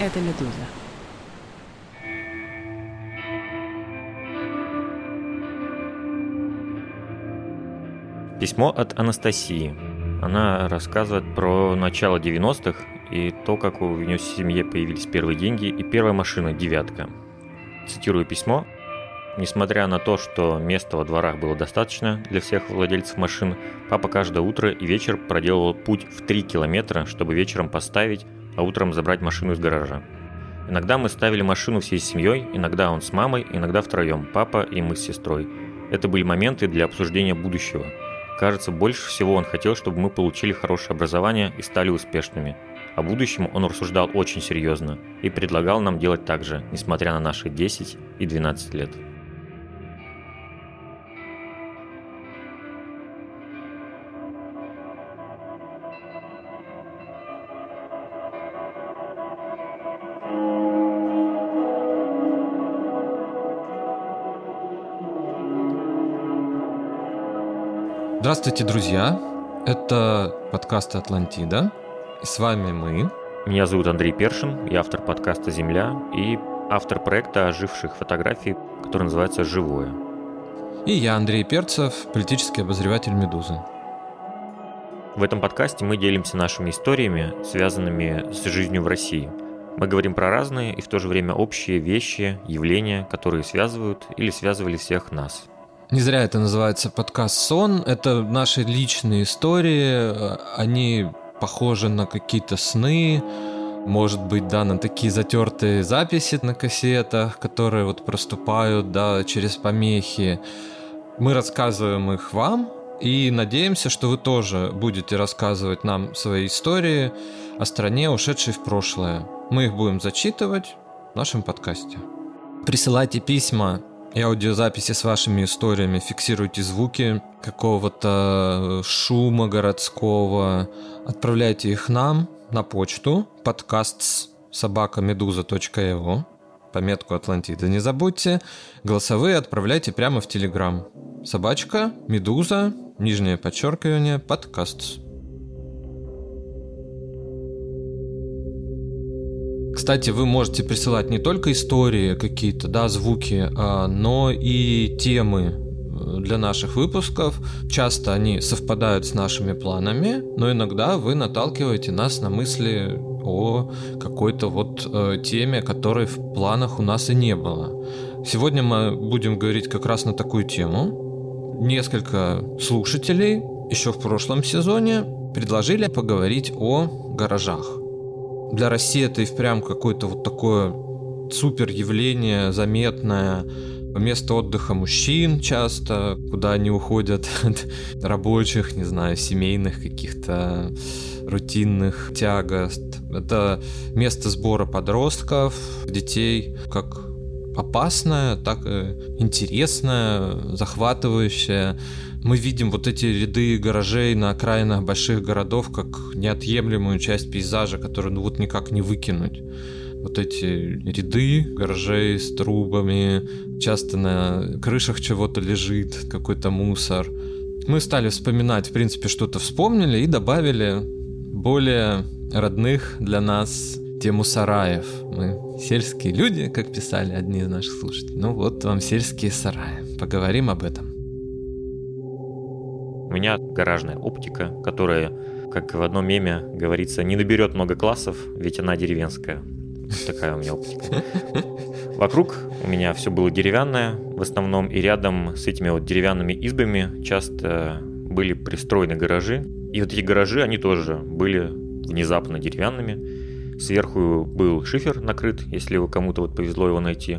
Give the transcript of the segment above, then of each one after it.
это «Медуза». Письмо от Анастасии. Она рассказывает про начало 90-х и то, как у нее в семье появились первые деньги и первая машина «девятка». Цитирую письмо. Несмотря на то, что места во дворах было достаточно для всех владельцев машин, папа каждое утро и вечер проделывал путь в 3 километра, чтобы вечером поставить, а утром забрать машину из гаража. Иногда мы ставили машину всей семьей, иногда он с мамой, иногда втроем, папа и мы с сестрой. Это были моменты для обсуждения будущего. Кажется, больше всего он хотел, чтобы мы получили хорошее образование и стали успешными. О будущем он рассуждал очень серьезно и предлагал нам делать так же, несмотря на наши 10 и 12 лет. Здравствуйте, друзья! Это подкаст «Атлантида». И с вами мы. Меня зовут Андрей Першин, я автор подкаста «Земля» и автор проекта оживших фотографий, который называется «Живое». И я, Андрей Перцев, политический обозреватель «Медузы». В этом подкасте мы делимся нашими историями, связанными с жизнью в России. Мы говорим про разные и в то же время общие вещи, явления, которые связывают или связывали всех нас – не зря это называется подкаст «Сон». Это наши личные истории. Они похожи на какие-то сны. Может быть, да, на такие затертые записи на кассетах, которые вот проступают, да, через помехи. Мы рассказываем их вам, и надеемся, что вы тоже будете рассказывать нам свои истории о стране, ушедшей в прошлое. Мы их будем зачитывать в нашем подкасте. Присылайте письма и аудиозаписи с вашими историями, фиксируйте звуки какого-то шума городского, отправляйте их нам на почту подкаст собакамедуза.io пометку Атлантида. Не забудьте, голосовые отправляйте прямо в Телеграм. Собачка, Медуза, нижнее подчеркивание, подкаст. Кстати, вы можете присылать не только истории какие-то, да, звуки, а, но и темы э, для наших выпусков. Часто они совпадают с нашими планами, но иногда вы наталкиваете нас на мысли о какой-то вот э, теме, которой в планах у нас и не было. Сегодня мы будем говорить как раз на такую тему. Несколько слушателей еще в прошлом сезоне предложили поговорить о гаражах для России это и впрямь какое-то вот такое супер явление, заметное, место отдыха мужчин часто, куда они уходят от рабочих, не знаю, семейных каких-то рутинных тягост. Это место сбора подростков, детей, как опасное, так и интересное, захватывающее мы видим вот эти ряды гаражей на окраинах больших городов как неотъемлемую часть пейзажа, которую ну вот никак не выкинуть. Вот эти ряды гаражей с трубами, часто на крышах чего-то лежит, какой-то мусор. Мы стали вспоминать, в принципе, что-то вспомнили и добавили более родных для нас тему сараев. Мы сельские люди, как писали одни из наших слушателей. Ну вот вам сельские сараи. Поговорим об этом. У меня гаражная оптика, которая, как в одном меме говорится, не наберет много классов, ведь она деревенская. Такая у меня оптика. Вокруг у меня все было деревянное в основном, и рядом с этими вот деревянными избами часто были пристроены гаражи. И вот эти гаражи, они тоже были внезапно деревянными. Сверху был шифер накрыт, если кому-то вот повезло его найти.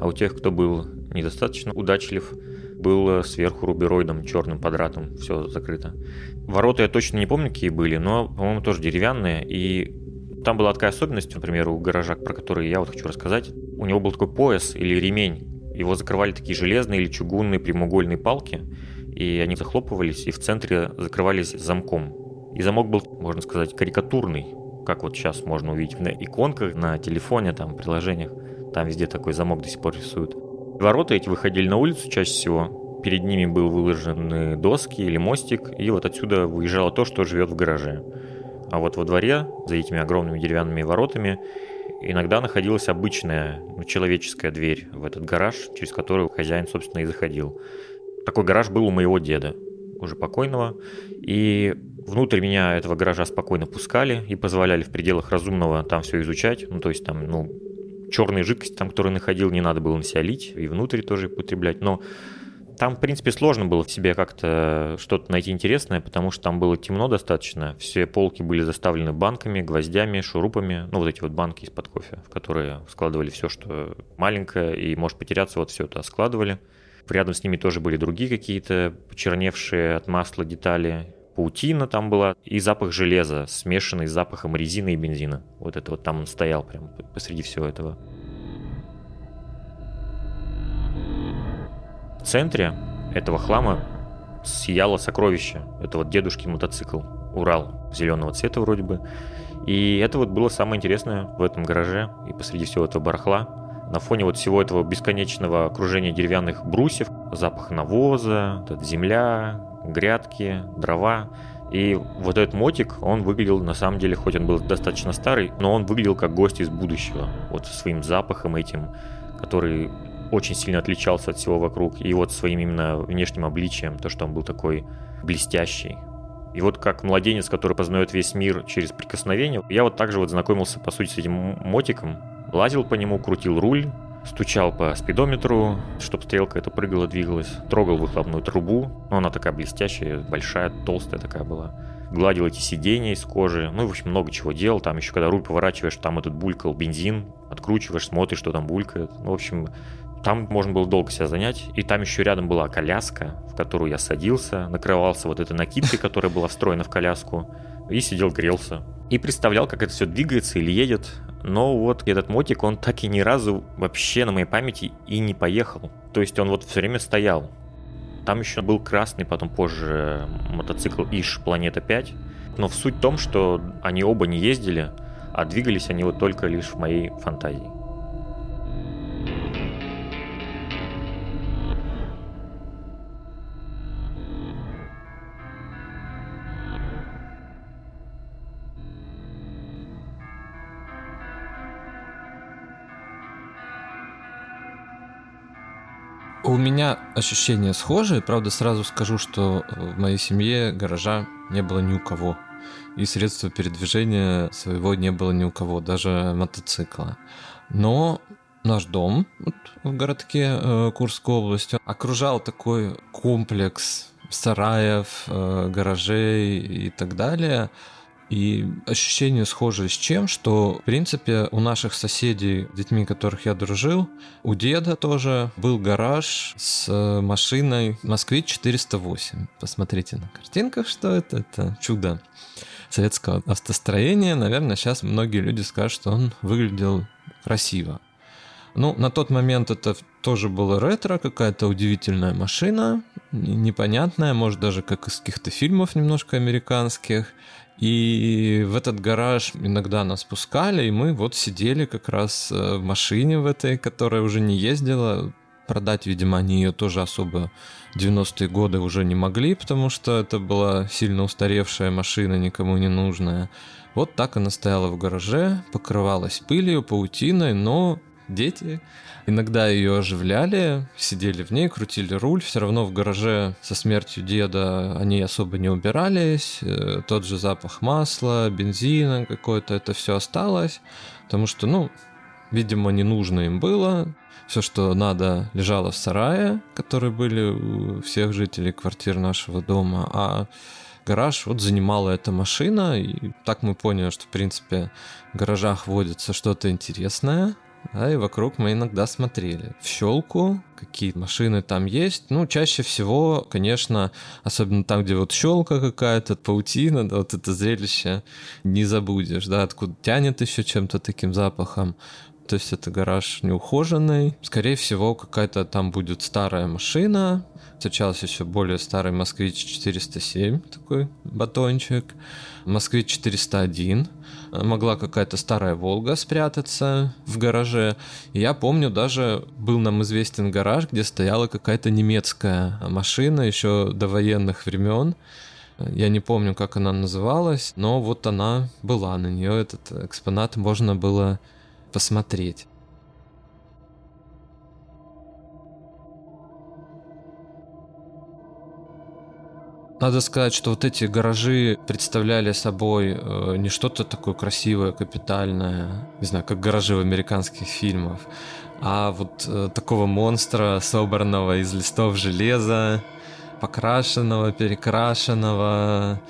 А у тех, кто был недостаточно удачлив, было сверху рубероидом, черным квадратом, все закрыто. Ворота я точно не помню, какие были, но, по-моему, тоже деревянные, и там была такая особенность, например, у гаража, про который я вот хочу рассказать. У него был такой пояс или ремень, его закрывали такие железные или чугунные прямоугольные палки, и они захлопывались, и в центре закрывались замком. И замок был, можно сказать, карикатурный, как вот сейчас можно увидеть на иконках, на телефоне, там, приложениях. Там везде такой замок до сих пор рисуют. Ворота эти выходили на улицу чаще всего. Перед ними был выложены доски или мостик, и вот отсюда выезжало то, что живет в гараже. А вот во дворе, за этими огромными деревянными воротами, иногда находилась обычная ну, человеческая дверь в этот гараж, через которую хозяин, собственно, и заходил. Такой гараж был у моего деда, уже покойного, и внутрь меня этого гаража спокойно пускали и позволяли в пределах разумного там все изучать, ну, то есть там, ну, черные жидкости, там, которые находил, не надо было на себя лить, и внутрь тоже употреблять, но там, в принципе, сложно было в себе как-то что-то найти интересное, потому что там было темно достаточно. Все полки были заставлены банками, гвоздями, шурупами. Ну, вот эти вот банки из-под кофе, в которые складывали все, что маленькое и может потеряться, вот все это складывали. Рядом с ними тоже были другие какие-то почерневшие от масла детали. Паутина там была и запах железа, смешанный с запахом резины и бензина. Вот это вот там он стоял прям посреди всего этого. В центре этого хлама сияло сокровище. Это вот дедушки мотоцикл. Урал зеленого цвета вроде бы. И это вот было самое интересное в этом гараже и посреди всего этого барахла. На фоне вот всего этого бесконечного окружения деревянных брусьев, запах навоза, земля, грядки, дрова. И вот этот мотик, он выглядел, на самом деле, хоть он был достаточно старый, но он выглядел как гость из будущего. Вот своим запахом этим, который очень сильно отличался от всего вокруг. И вот своим именно внешним обличием, то, что он был такой блестящий. И вот как младенец, который познает весь мир через прикосновение, я вот также вот знакомился, по сути, с этим мотиком. Лазил по нему, крутил руль, стучал по спидометру, чтобы стрелка эта прыгала, двигалась, трогал выхлопную трубу. Ну, она такая блестящая, большая, толстая такая была. Гладил эти сиденья из кожи. Ну, в общем, много чего делал. Там еще, когда руль поворачиваешь, там этот булькал бензин. Откручиваешь, смотришь, что там булькает. Ну, в общем, там можно было долго себя занять. И там еще рядом была коляска, в которую я садился, накрывался вот этой накидкой, которая была встроена в коляску, и сидел, грелся. И представлял, как это все двигается или едет. Но вот этот мотик, он так и ни разу вообще на моей памяти и не поехал. То есть он вот все время стоял. Там еще был красный, потом позже мотоцикл Иш Планета 5. Но в суть в том, что они оба не ездили, а двигались они вот только лишь в моей фантазии. У меня ощущения схожие. Правда, сразу скажу, что в моей семье гаража не было ни у кого. И средства передвижения своего не было ни у кого, даже мотоцикла. Но наш дом вот, в городке э, Курской области окружал такой комплекс сараев, э, гаражей и так далее – и ощущение схожее с чем, что, в принципе, у наших соседей, детьми которых я дружил, у деда тоже был гараж с машиной Москвич 408. Посмотрите на картинках, что это. Это чудо советского автостроения. Наверное, сейчас многие люди скажут, что он выглядел красиво. Ну, на тот момент это тоже было ретро, какая-то удивительная машина, непонятная, может даже как из каких-то фильмов немножко американских. И в этот гараж иногда нас пускали, и мы вот сидели как раз э, в машине в этой, которая уже не ездила. Продать, видимо, они ее тоже особо 90-е годы уже не могли, потому что это была сильно устаревшая машина, никому не нужная. Вот так она стояла в гараже, покрывалась пылью, паутиной, но дети Иногда ее оживляли, сидели в ней, крутили руль. Все равно в гараже со смертью деда они особо не убирались. Э, тот же запах масла, бензина какой-то, это все осталось. Потому что, ну, видимо, не нужно им было. Все, что надо, лежало в сарае, которые были у всех жителей квартир нашего дома. А гараж вот занимала эта машина, и так мы поняли, что, в принципе, в гаражах водится что-то интересное, да, и вокруг мы иногда смотрели в щелку, какие машины там есть. Ну, чаще всего, конечно, особенно там, где вот щелка какая-то, паутина, да, вот это зрелище не забудешь, да, откуда тянет еще чем-то таким запахом. То есть это гараж неухоженный. Скорее всего, какая-то там будет старая машина. Встречался еще более старый Москвич 407, такой батончик. Москвич 401 могла какая-то старая Волга спрятаться в гараже. Я помню, даже был нам известен гараж, где стояла какая-то немецкая машина еще до военных времен. Я не помню, как она называлась, но вот она была, на нее этот экспонат можно было посмотреть. Надо сказать, что вот эти гаражи представляли собой э, не что-то такое красивое, капитальное, не знаю, как гаражи в американских фильмах, а вот э, такого монстра, собранного из листов железа, покрашенного, перекрашенного,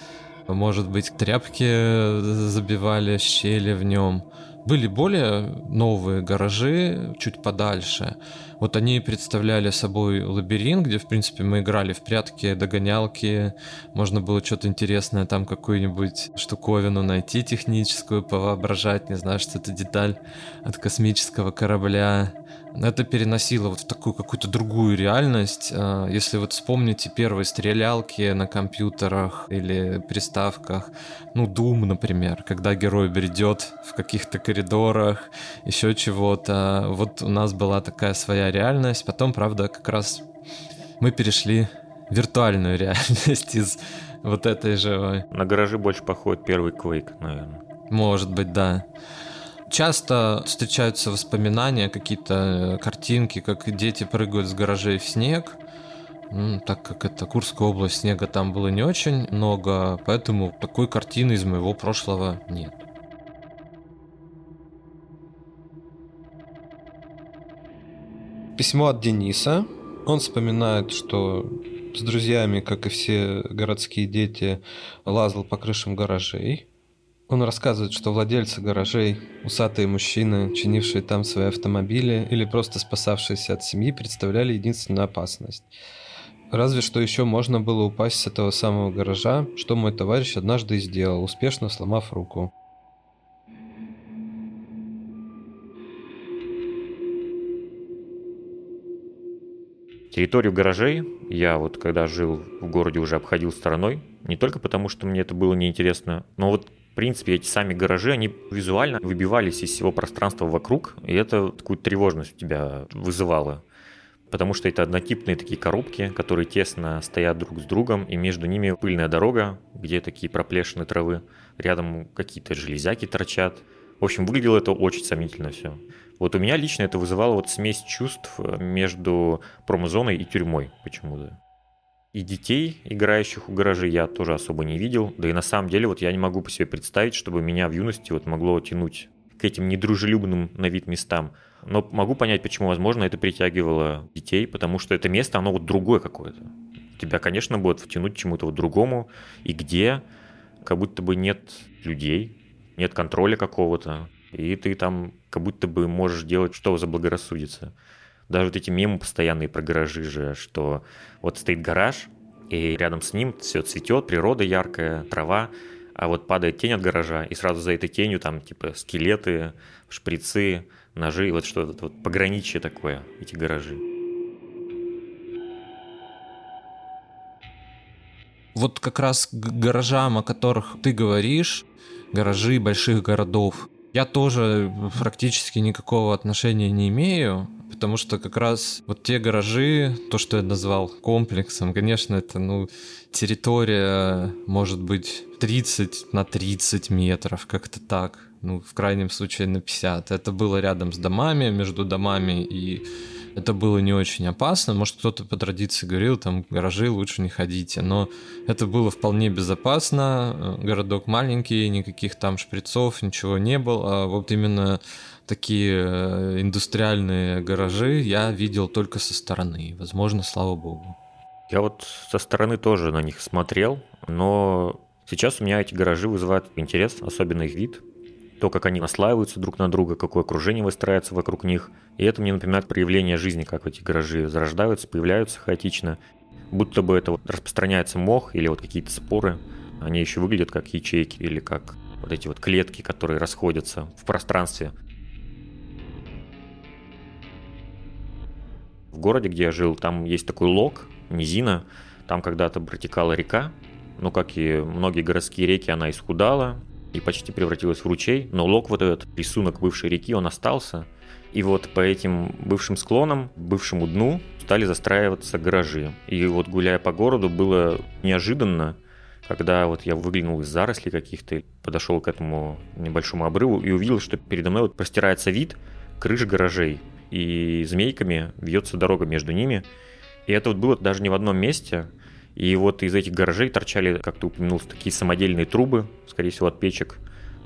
может быть, тряпки забивали щели в нем. Были более новые гаражи чуть подальше. Вот они представляли собой лабиринт, где, в принципе, мы играли в прятки, догонялки. Можно было что-то интересное, там какую-нибудь штуковину найти техническую, повоображать, не знаю, что это деталь от космического корабля это переносило вот в такую какую-то другую реальность. А, если вот вспомните первые стрелялки на компьютерах или приставках, ну, Doom, например, когда герой бредет в каких-то коридорах, еще чего-то. Вот у нас была такая своя реальность. Потом, правда, как раз мы перешли в виртуальную реальность из вот этой же... На гаражи больше походит первый Quake, наверное. Может быть, да. Часто встречаются воспоминания, какие-то э, картинки, как дети прыгают с гаражей в снег. Так как это Курская область, снега там было не очень много, поэтому такой картины из моего прошлого нет. Письмо от Дениса. Он вспоминает, что с друзьями, как и все городские дети, лазал по крышам гаражей. Он рассказывает, что владельцы гаражей, усатые мужчины, чинившие там свои автомобили или просто спасавшиеся от семьи, представляли единственную опасность. Разве что еще можно было упасть с этого самого гаража, что мой товарищ однажды и сделал, успешно сломав руку. Территорию гаражей я вот когда жил в городе уже обходил стороной, не только потому, что мне это было неинтересно, но вот в принципе, эти сами гаражи, они визуально выбивались из всего пространства вокруг, и это такую тревожность у тебя вызывало. Потому что это однотипные такие коробки, которые тесно стоят друг с другом, и между ними пыльная дорога, где такие проплешины травы, рядом какие-то железяки торчат. В общем, выглядело это очень сомнительно все. Вот у меня лично это вызывало вот смесь чувств между промозоной и тюрьмой почему-то. И детей, играющих у гаражей, я тоже особо не видел. Да и на самом деле вот я не могу по себе представить, чтобы меня в юности вот могло тянуть к этим недружелюбным на вид местам. Но могу понять, почему, возможно, это притягивало детей, потому что это место, оно вот другое какое-то. Тебя, конечно, будет втянуть к чему-то вот другому, и где как будто бы нет людей, нет контроля какого-то, и ты там как будто бы можешь делать, что заблагорассудится. Даже вот эти мемы постоянные про гаражи же, что вот стоит гараж, и рядом с ним все цветет, природа яркая, трава, а вот падает тень от гаража, и сразу за этой тенью там типа скелеты, шприцы, ножи, вот что-то вот пограничье такое, эти гаражи. Вот как раз к гаражам, о которых ты говоришь, гаражи больших городов, я тоже практически никакого отношения не имею потому что как раз вот те гаражи, то, что я назвал комплексом, конечно, это, ну, территория, может быть, 30 на 30 метров, как-то так, ну, в крайнем случае на 50. Это было рядом с домами, между домами, и это было не очень опасно. Может, кто-то по традиции говорил, там, гаражи лучше не ходите. Но это было вполне безопасно. Городок маленький, никаких там шприцов, ничего не было. А вот именно такие э, индустриальные гаражи я видел только со стороны. Возможно, слава богу. Я вот со стороны тоже на них смотрел, но сейчас у меня эти гаражи вызывают интерес, особенно их вид. То, как они наслаиваются друг на друга, какое окружение выстраивается вокруг них. И это мне напоминает проявление жизни, как эти гаражи зарождаются, появляются хаотично. Будто бы это вот распространяется мох или вот какие-то споры. Они еще выглядят как ячейки или как вот эти вот клетки, которые расходятся в пространстве. В городе, где я жил, там есть такой лог, низина, там когда-то протекала река, но как и многие городские реки, она исхудала и почти превратилась в ручей, но лог вот этот, рисунок бывшей реки, он остался, и вот по этим бывшим склонам, бывшему дну стали застраиваться гаражи. И вот гуляя по городу, было неожиданно когда вот я выглянул из зарослей каких-то, подошел к этому небольшому обрыву и увидел, что передо мной вот простирается вид крыш гаражей, и змейками вьется дорога между ними. И это вот было даже не в одном месте, и вот из этих гаражей торчали, как ты упомянул, такие самодельные трубы, скорее всего, от печек,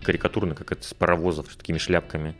карикатурно, как это с паровозов, с такими шляпками.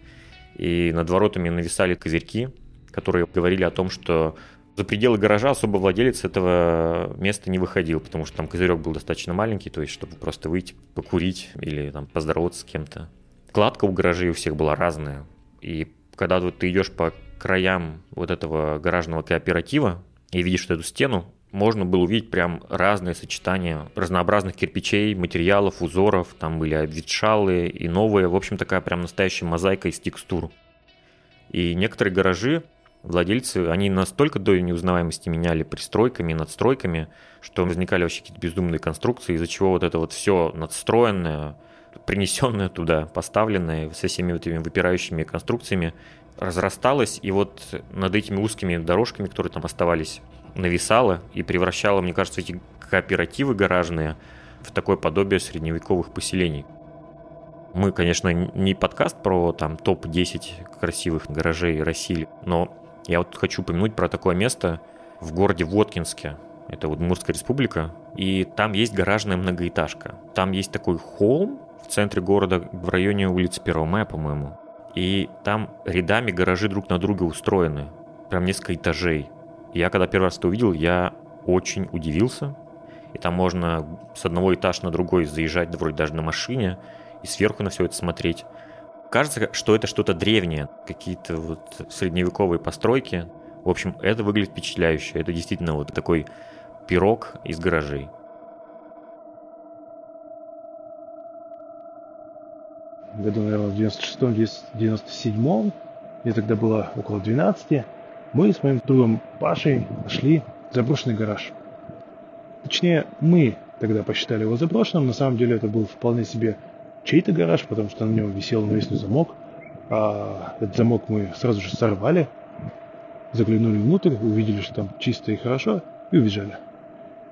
И над воротами нависали козырьки, которые говорили о том, что за пределы гаража особо владелец этого места не выходил, потому что там козырек был достаточно маленький, то есть чтобы просто выйти покурить или там поздороваться с кем-то. Кладка у гаражей у всех была разная. И когда вот ты идешь по краям вот этого гаражного кооператива и видишь эту стену, можно было увидеть прям разные сочетания разнообразных кирпичей, материалов, узоров. Там были обветшалые и новые. В общем, такая прям настоящая мозаика из текстур. И некоторые гаражи владельцы, они настолько до неузнаваемости меняли пристройками, надстройками, что возникали вообще какие-то бездумные конструкции, из-за чего вот это вот все надстроенное, принесенное туда, поставленное со всеми вот этими выпирающими конструкциями, разрасталось, и вот над этими узкими дорожками, которые там оставались, нависало и превращало, мне кажется, эти кооперативы гаражные в такое подобие средневековых поселений. Мы, конечно, не подкаст про там топ-10 красивых гаражей России, но я вот хочу упомянуть про такое место в городе Воткинске. Это вот Мурская республика. И там есть гаражная многоэтажка. Там есть такой холм в центре города, в районе улицы 1 мая, по-моему. И там рядами гаражи друг на друга устроены. Прям несколько этажей. Я когда первый раз это увидел, я очень удивился. И там можно с одного этажа на другой заезжать, вроде даже на машине, и сверху на все это смотреть. Кажется, что это что-то древнее, какие-то вот средневековые постройки. В общем, это выглядит впечатляюще. Это действительно вот такой пирог из гаражей. году, наверное, в 96-97, мне тогда было около 12, мы с моим другом Пашей нашли заброшенный гараж. Точнее, мы тогда посчитали его заброшенным, на самом деле это был вполне себе чей-то гараж, потому что на нем висел навесной замок. А этот замок мы сразу же сорвали, заглянули внутрь, увидели, что там чисто и хорошо, и убежали.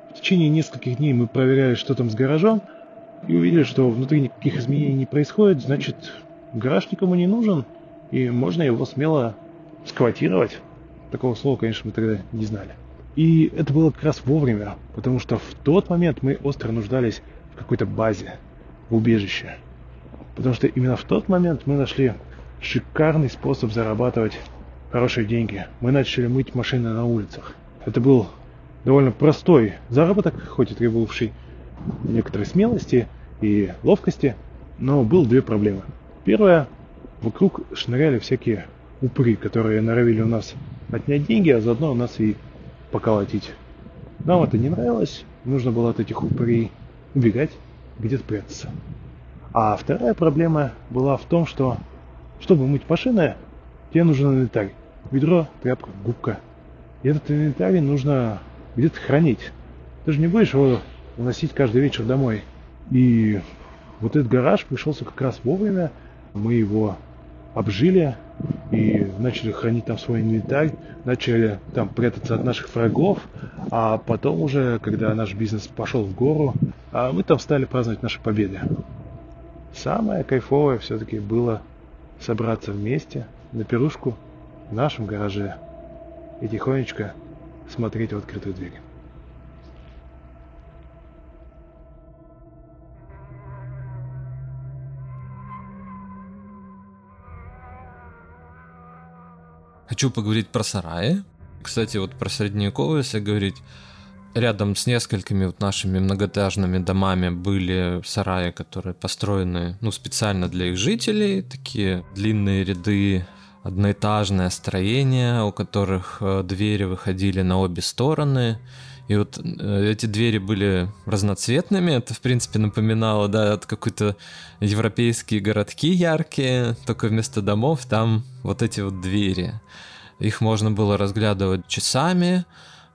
В течение нескольких дней мы проверяли, что там с гаражом, и увидели, что внутри никаких изменений не происходит, значит, гараж никому не нужен, и можно его смело сквотировать. Такого слова, конечно, мы тогда не знали. И это было как раз вовремя, потому что в тот момент мы остро нуждались в какой-то базе, в убежище. Потому что именно в тот момент мы нашли шикарный способ зарабатывать хорошие деньги. Мы начали мыть машины на улицах. Это был довольно простой заработок, хоть и требовавший некоторой смелости и ловкости, но был две проблемы. Первая, вокруг шныряли всякие упыри, которые норовили у нас отнять деньги, а заодно у нас и поколотить. Нам это не нравилось, нужно было от этих упырей убегать, где-то прятаться. А вторая проблема была в том, что чтобы мыть машины, тебе нужен инвентарь. Ведро, тряпка, губка. И этот инвентарь нужно где-то хранить. Ты же не будешь его уносить каждый вечер домой. И вот этот гараж пришелся как раз вовремя. Мы его обжили и начали хранить там свой инвентарь, начали там прятаться от наших врагов, а потом уже, когда наш бизнес пошел в гору, а мы там стали праздновать наши победы. Самое кайфовое все-таки было собраться вместе на пирушку в нашем гараже и тихонечко смотреть в открытую дверь. Хочу поговорить про сараи. Кстати, вот про средневековые, если говорить, рядом с несколькими вот нашими многоэтажными домами были сараи, которые построены ну, специально для их жителей, такие длинные ряды одноэтажное строение, у которых э, двери выходили на обе стороны. И вот э, эти двери были разноцветными. Это, в принципе, напоминало, да, от какой-то европейские городки яркие, только вместо домов там вот эти вот двери. Их можно было разглядывать часами,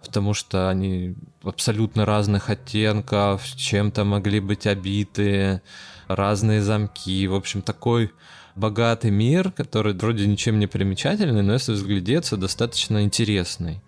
потому что они абсолютно разных оттенков, чем-то могли быть обиты, разные замки. В общем, такой богатый мир, который вроде ничем не примечательный, но если взглядеться, достаточно интересный.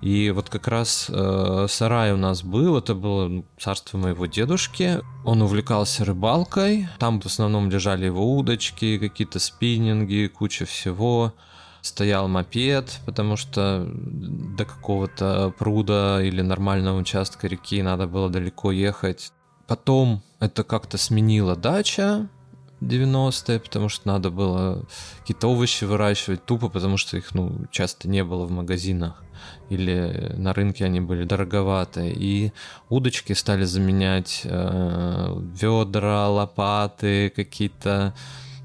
И вот как раз э, сарай у нас был, это было ну, царство моего дедушки. Он увлекался рыбалкой, там в основном лежали его удочки, какие-то спиннинги, куча всего. Стоял мопед, потому что до какого-то пруда или нормального участка реки надо было далеко ехать. Потом это как-то сменила дача, 90-е, потому что надо было какие-то овощи выращивать тупо, потому что их ну, часто не было в магазинах или на рынке они были дороговаты. И удочки стали заменять э, ведра, лопаты, какие-то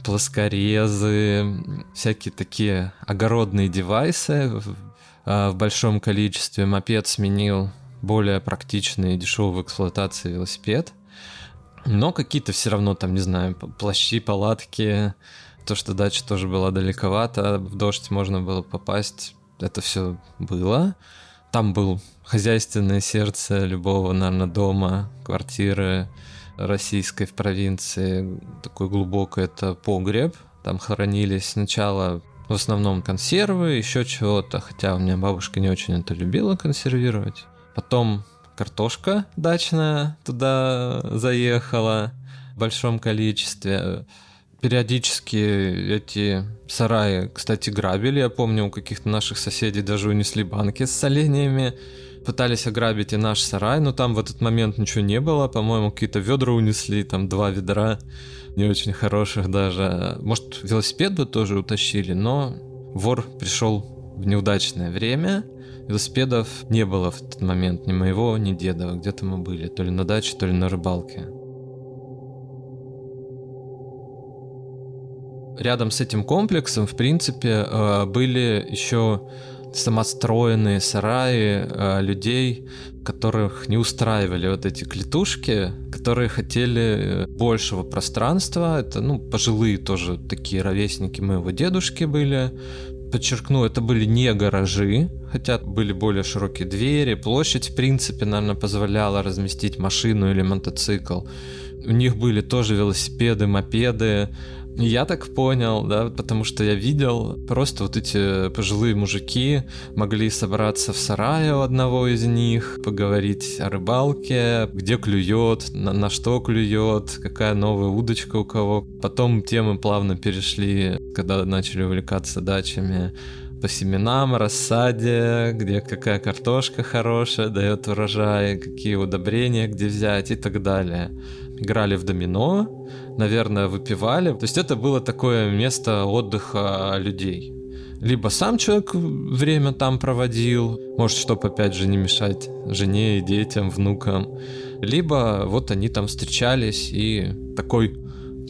плоскорезы, всякие такие огородные девайсы в, э, в большом количестве. Мопед сменил более практичный и дешевый в эксплуатации велосипед. Но какие-то все равно там, не знаю, плащи, палатки, то, что дача тоже была далековато, в дождь можно было попасть это все было. Там был хозяйственное сердце любого, наверное, дома, квартиры российской в провинции. Такой глубокий это погреб. Там хранились сначала в основном консервы, еще чего-то, хотя у меня бабушка не очень это любила консервировать. Потом картошка дачная туда заехала в большом количестве периодически эти сараи, кстати, грабили. Я помню, у каких-то наших соседей даже унесли банки с соленьями. Пытались ограбить и наш сарай, но там в этот момент ничего не было. По-моему, какие-то ведра унесли, там два ведра, не очень хороших даже. Может, велосипед бы тоже утащили, но вор пришел в неудачное время. Велосипедов не было в этот момент ни моего, ни деда. Где-то мы были, то ли на даче, то ли на рыбалке. рядом с этим комплексом, в принципе, э, были еще самостроенные сараи э, людей, которых не устраивали вот эти клетушки, которые хотели большего пространства. Это, ну, пожилые тоже такие ровесники моего дедушки были. Подчеркну, это были не гаражи, хотя были более широкие двери. Площадь, в принципе, наверное, позволяла разместить машину или мотоцикл. У них были тоже велосипеды, мопеды, я так понял, да, потому что я видел, просто вот эти пожилые мужики могли собраться в сарае у одного из них, поговорить о рыбалке, где клюет, на, на что клюет, какая новая удочка у кого. Потом темы плавно перешли, когда начали увлекаться дачами по семенам, рассаде, где какая картошка хорошая дает урожай, какие удобрения где взять и так далее. Играли в домино, наверное, выпивали. То есть это было такое место отдыха людей. Либо сам человек время там проводил, может, чтобы опять же не мешать жене и детям, внукам. Либо вот они там встречались и такой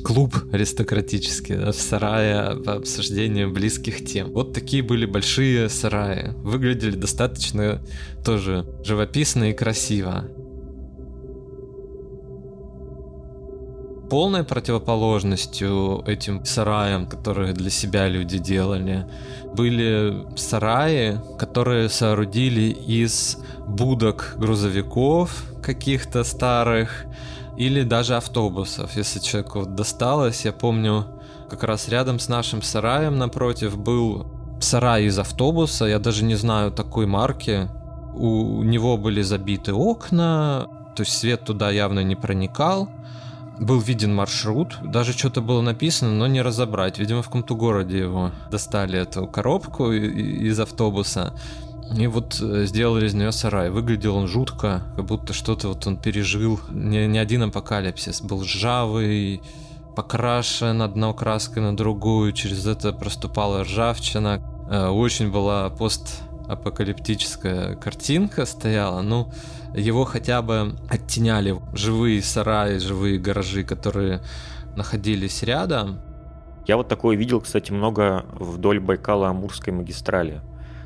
клуб аристократический да, в сарае по обсуждению близких тем. Вот такие были большие сараи. Выглядели достаточно тоже живописно и красиво. Полной противоположностью этим сараям, которые для себя люди делали, были сараи, которые соорудили из будок грузовиков каких-то старых или даже автобусов. Если человеку досталось, я помню, как раз рядом с нашим сараем напротив был сарай из автобуса, я даже не знаю такой марки. У него были забиты окна, то есть свет туда явно не проникал был виден маршрут, даже что-то было написано, но не разобрать. Видимо, в каком-то городе его достали эту коробку из автобуса. И вот э, сделали из нее сарай. Выглядел он жутко, как будто что-то вот он пережил. Не, не один апокалипсис. Был ржавый, покрашен одной краской на другую. Через это проступала ржавчина. Э, очень была постапокалиптическая картинка стояла. Ну, его хотя бы оттеняли живые сараи, живые гаражи, которые находились рядом. Я вот такое видел, кстати, много вдоль Байкала-Амурской магистрали.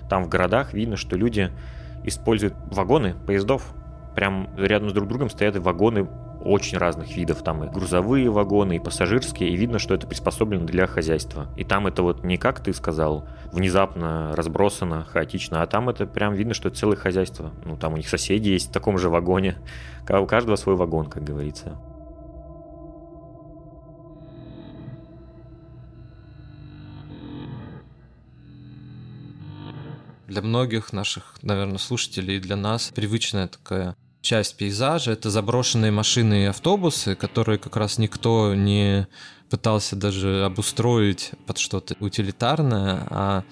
Там в городах видно, что люди используют вагоны поездов. Прям рядом с друг другом стоят вагоны очень разных видов. Там и грузовые вагоны, и пассажирские, и видно, что это приспособлено для хозяйства. И там это вот не как ты сказал, внезапно разбросано, хаотично, а там это прям видно, что это целое хозяйство. Ну, там у них соседи есть в таком же вагоне. У каждого свой вагон, как говорится. для многих наших, наверное, слушателей для нас привычная такая часть пейзажа. Это заброшенные машины и автобусы, которые как раз никто не пытался даже обустроить под что-то утилитарное, а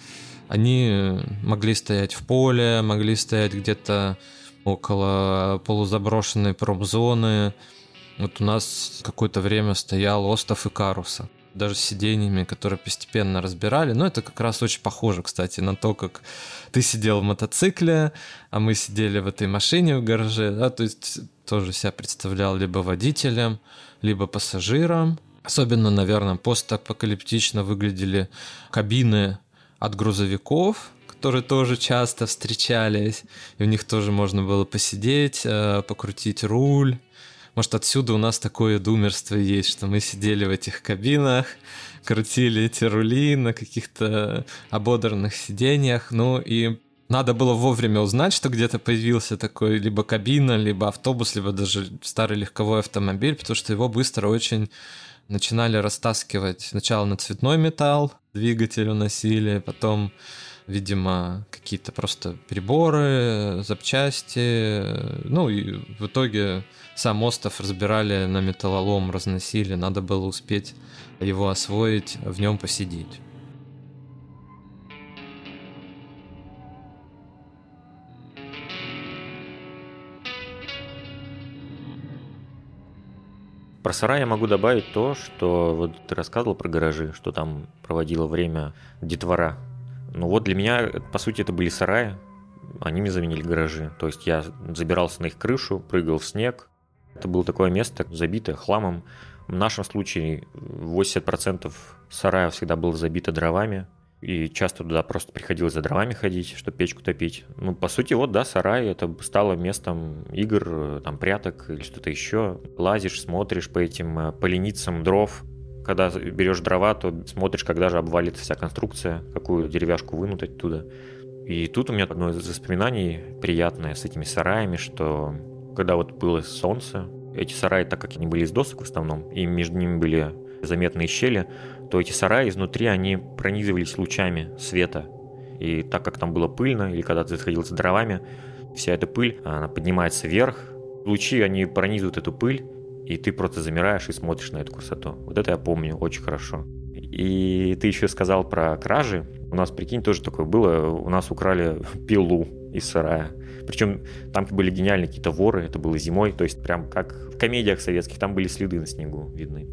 они могли стоять в поле, могли стоять где-то около полузаброшенной промзоны. Вот у нас какое-то время стоял остров Икаруса даже с сиденьями, которые постепенно разбирали. Но это как раз очень похоже, кстати, на то, как ты сидел в мотоцикле, а мы сидели в этой машине в гараже, да, то есть тоже себя представлял либо водителем, либо пассажиром. Особенно, наверное, постапокалиптично выглядели кабины от грузовиков, которые тоже часто встречались, и в них тоже можно было посидеть, э, покрутить руль, может, отсюда у нас такое думерство есть, что мы сидели в этих кабинах, крутили эти рули на каких-то ободранных сиденьях, ну и надо было вовремя узнать, что где-то появился такой либо кабина, либо автобус, либо даже старый легковой автомобиль, потому что его быстро очень начинали растаскивать. Сначала на цветной металл, двигатель уносили, потом, видимо, какие-то просто приборы, запчасти, ну и в итоге сам остров разбирали на металлолом, разносили, надо было успеть его освоить, в нем посидеть. Про сарай я могу добавить то, что вот ты рассказывал про гаражи, что там проводило время детвора. Ну вот для меня, по сути, это были сараи, они мне заменили гаражи. То есть я забирался на их крышу, прыгал в снег, это было такое место, забитое хламом. В нашем случае 80% сарая всегда было забито дровами, и часто туда просто приходилось за дровами ходить, чтобы печку топить. Ну, по сути, вот, да, сарай, это стало местом игр, там, пряток или что-то еще. Лазишь, смотришь по этим э, поленицам дров, когда берешь дрова, то смотришь, когда же обвалится вся конструкция, какую деревяшку вынуть оттуда. И тут у меня одно из воспоминаний приятное с этими сараями, что когда вот было солнце, эти сараи, так как они были из досок в основном, и между ними были заметные щели, то эти сараи изнутри, они пронизывались лучами света. И так как там было пыльно, или когда ты сходил за дровами, вся эта пыль, она поднимается вверх, лучи, они пронизывают эту пыль, и ты просто замираешь и смотришь на эту красоту. Вот это я помню очень хорошо. И ты еще сказал про кражи. У нас, прикинь, тоже такое было. У нас украли пилу из сарая. Причем там были гениальные какие-то воры, это было зимой, то есть прям как в комедиях советских, там были следы на снегу видны.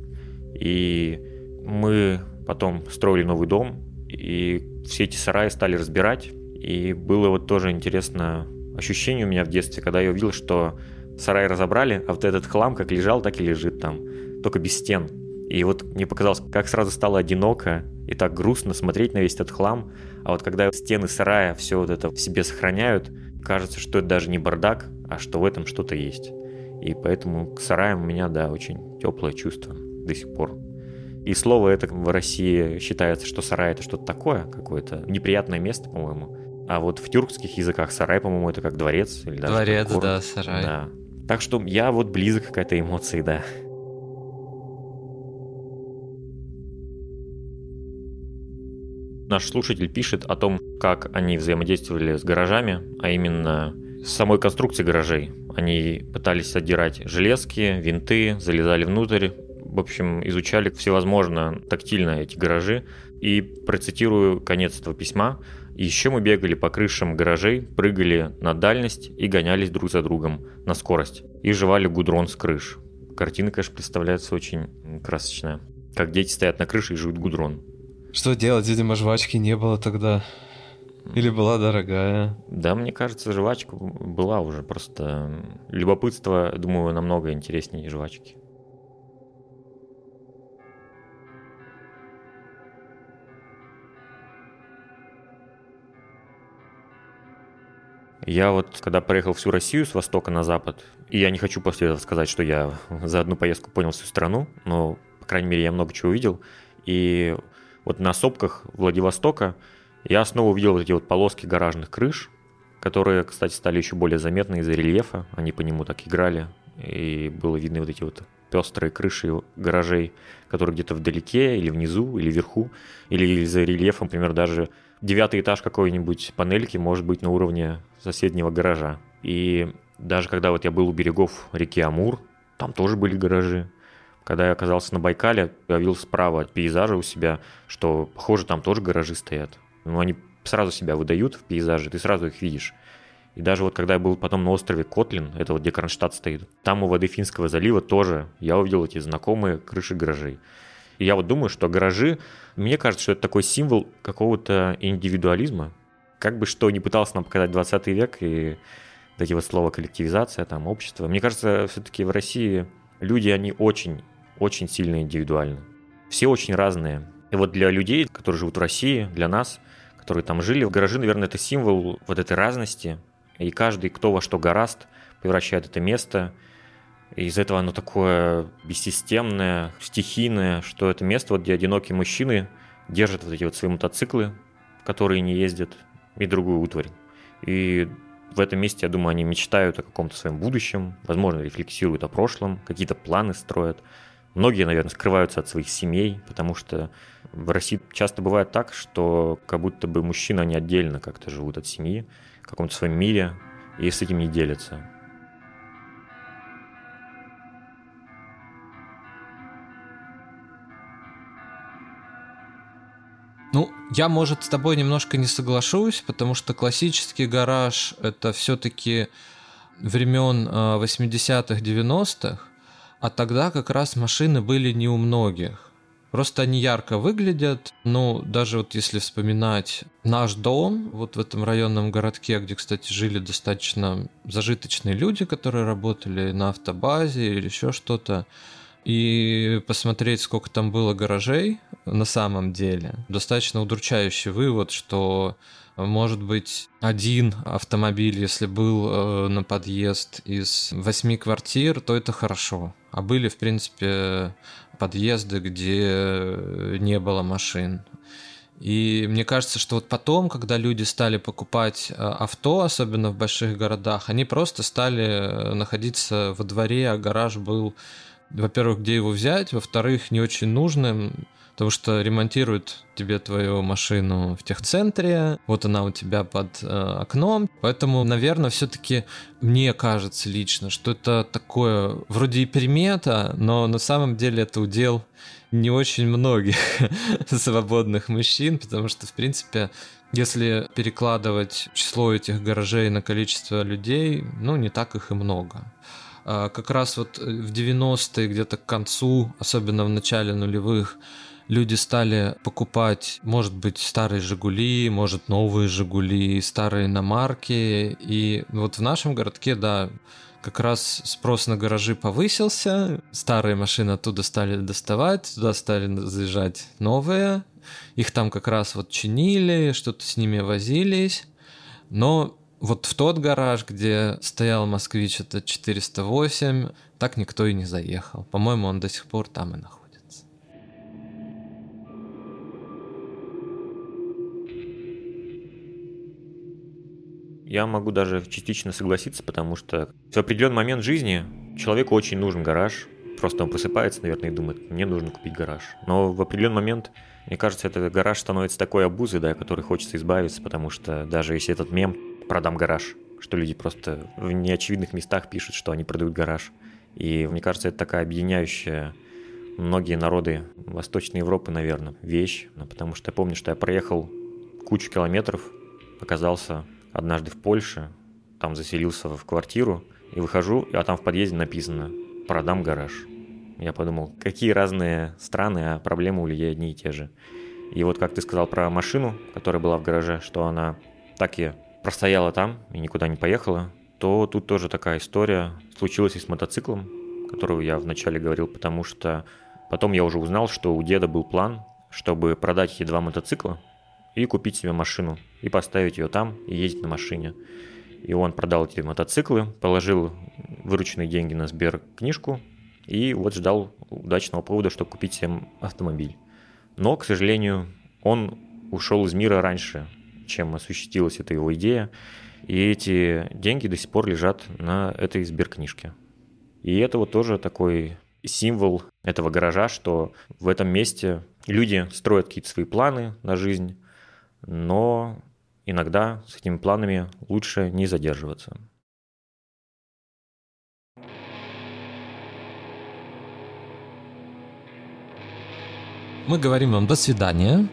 И мы потом строили новый дом, и все эти сараи стали разбирать, и было вот тоже интересно ощущение у меня в детстве, когда я увидел, что сарай разобрали, а вот этот хлам как лежал, так и лежит там, только без стен. И вот мне показалось, как сразу стало одиноко и так грустно смотреть на весь этот хлам. А вот когда стены сарая все вот это в себе сохраняют, кажется, что это даже не бардак, а что в этом что-то есть. И поэтому к сараям у меня, да, очень теплое чувство до сих пор. И слово это в России считается, что сарай это что-то такое, какое-то неприятное место, по-моему. А вот в тюркских языках сарай, по-моему, это как дворец. Или даже дворец, да, сарай. Да. Так что я вот близок к этой эмоции, да. Наш слушатель пишет о том, как они взаимодействовали с гаражами, а именно с самой конструкцией гаражей. Они пытались отдирать железки, винты, залезали внутрь, в общем, изучали всевозможно тактильно эти гаражи. И процитирую конец этого письма. Еще мы бегали по крышам гаражей, прыгали на дальность и гонялись друг за другом на скорость. И жевали гудрон с крыш. Картина, конечно, представляется очень красочная. Как дети стоят на крыше и жуют гудрон. Что делать? Видимо, жвачки не было тогда. Или была дорогая? Да, мне кажется, жвачка была уже. Просто любопытство, думаю, намного интереснее жвачки. Я вот, когда проехал всю Россию с востока на запад, и я не хочу после этого сказать, что я за одну поездку понял всю страну, но, по крайней мере, я много чего увидел. И вот на сопках Владивостока я снова увидел вот эти вот полоски гаражных крыш, которые, кстати, стали еще более заметны из-за рельефа. Они по нему так играли, и было видно вот эти вот пестрые крыши гаражей, которые где-то вдалеке, или внизу, или вверху, или из-за рельефа, например, даже девятый этаж какой-нибудь панельки может быть на уровне соседнего гаража. И даже когда вот я был у берегов реки Амур, там тоже были гаражи. Когда я оказался на Байкале, я видел справа от пейзажа у себя, что, похоже, там тоже гаражи стоят. Но они сразу себя выдают в пейзаже, ты сразу их видишь. И даже вот когда я был потом на острове Котлин, это вот где Кронштадт стоит, там у воды Финского залива тоже я увидел эти знакомые крыши гаражей. И я вот думаю, что гаражи, мне кажется, что это такой символ какого-то индивидуализма. Как бы что ни пытался нам показать 20 век и эти вот слова коллективизация, там, общество. Мне кажется, все-таки в России люди, они очень, очень сильно индивидуальны. Все очень разные. И вот для людей, которые живут в России, для нас, которые там жили, гаражи, наверное, это символ вот этой разности, и каждый, кто во что гораст, превращает это место. И из этого оно такое бессистемное, стихийное, что это место, вот, где одинокие мужчины держат вот эти вот свои мотоциклы, которые не ездят, и другую утварь. И в этом месте, я думаю, они мечтают о каком-то своем будущем, возможно, рефлексируют о прошлом, какие-то планы строят. Многие, наверное, скрываются от своих семей, потому что в России часто бывает так, что как будто бы мужчины, они отдельно как-то живут от семьи, в каком-то своем мире, и с этим не делятся. Я, может, с тобой немножко не соглашусь, потому что классический гараж это все-таки времен 80-х, 90-х, а тогда как раз машины были не у многих. Просто они ярко выглядят. Ну, даже вот если вспоминать наш дом, вот в этом районном городке, где, кстати, жили достаточно зажиточные люди, которые работали на автобазе или еще что-то, и посмотреть, сколько там было гаражей на самом деле. Достаточно удручающий вывод, что может быть один автомобиль, если был э, на подъезд из восьми квартир, то это хорошо. А были, в принципе, подъезды, где не было машин. И мне кажется, что вот потом, когда люди стали покупать э, авто, особенно в больших городах, они просто стали э, находиться во дворе, а гараж был, во-первых, где его взять, во-вторых, не очень нужным потому что ремонтируют тебе твою машину в техцентре, вот она у тебя под э, окном, поэтому, наверное, все-таки мне кажется лично, что это такое вроде и примета, но на самом деле это удел не очень многих свободных мужчин, потому что, в принципе, если перекладывать число этих гаражей на количество людей, ну, не так их и много. А как раз вот в 90-е, где-то к концу, особенно в начале нулевых, люди стали покупать, может быть, старые «Жигули», может, новые «Жигули», старые иномарки. И вот в нашем городке, да, как раз спрос на гаражи повысился, старые машины оттуда стали доставать, туда стали заезжать новые, их там как раз вот чинили, что-то с ними возились, но вот в тот гараж, где стоял москвич, это 408, так никто и не заехал. По-моему, он до сих пор там и находится. Я могу даже частично согласиться, потому что в определенный момент жизни человеку очень нужен гараж. Просто он просыпается, наверное, и думает, мне нужно купить гараж. Но в определенный момент, мне кажется, этот гараж становится такой обузой, да, которой хочется избавиться, потому что даже если этот мем «продам гараж», что люди просто в неочевидных местах пишут, что они продают гараж. И мне кажется, это такая объединяющая многие народы Восточной Европы, наверное, вещь. Ну, потому что я помню, что я проехал кучу километров, оказался однажды в Польше, там заселился в квартиру, и выхожу, а там в подъезде написано «Продам гараж». Я подумал, какие разные страны, а проблемы у людей одни и те же. И вот как ты сказал про машину, которая была в гараже, что она так и простояла там и никуда не поехала, то тут тоже такая история случилась и с мотоциклом, которого я вначале говорил, потому что потом я уже узнал, что у деда был план, чтобы продать эти два мотоцикла, и купить себе машину, и поставить ее там, и ездить на машине. И он продал эти мотоциклы, положил вырученные деньги на Сбер книжку, и вот ждал удачного повода, чтобы купить себе автомобиль. Но, к сожалению, он ушел из мира раньше, чем осуществилась эта его идея, и эти деньги до сих пор лежат на этой Сберкнижке. И это вот тоже такой символ этого гаража, что в этом месте люди строят какие-то свои планы на жизнь, но иногда с этими планами лучше не задерживаться. Мы говорим вам до свидания.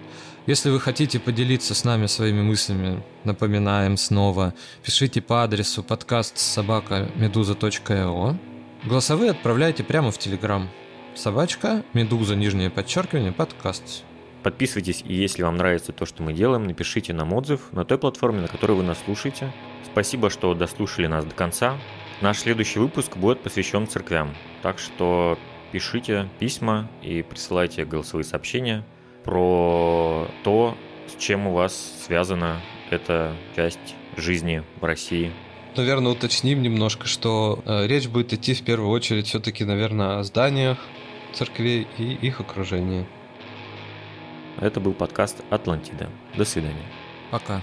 Если вы хотите поделиться с нами своими мыслями, напоминаем снова, пишите по адресу подкаст собака медуза.io. Голосовые отправляйте прямо в Телеграм. Собачка, медуза, нижнее подчеркивание, подкаст. Подписывайтесь, и если вам нравится то, что мы делаем, напишите нам отзыв на той платформе, на которой вы нас слушаете. Спасибо, что дослушали нас до конца. Наш следующий выпуск будет посвящен церквям, так что пишите письма и присылайте голосовые сообщения – про то, с чем у вас связана эта часть жизни в России. Наверное, уточним немножко, что э, речь будет идти в первую очередь все-таки, наверное, о зданиях церквей и их окружении. Это был подкаст «Атлантида». До свидания. Пока.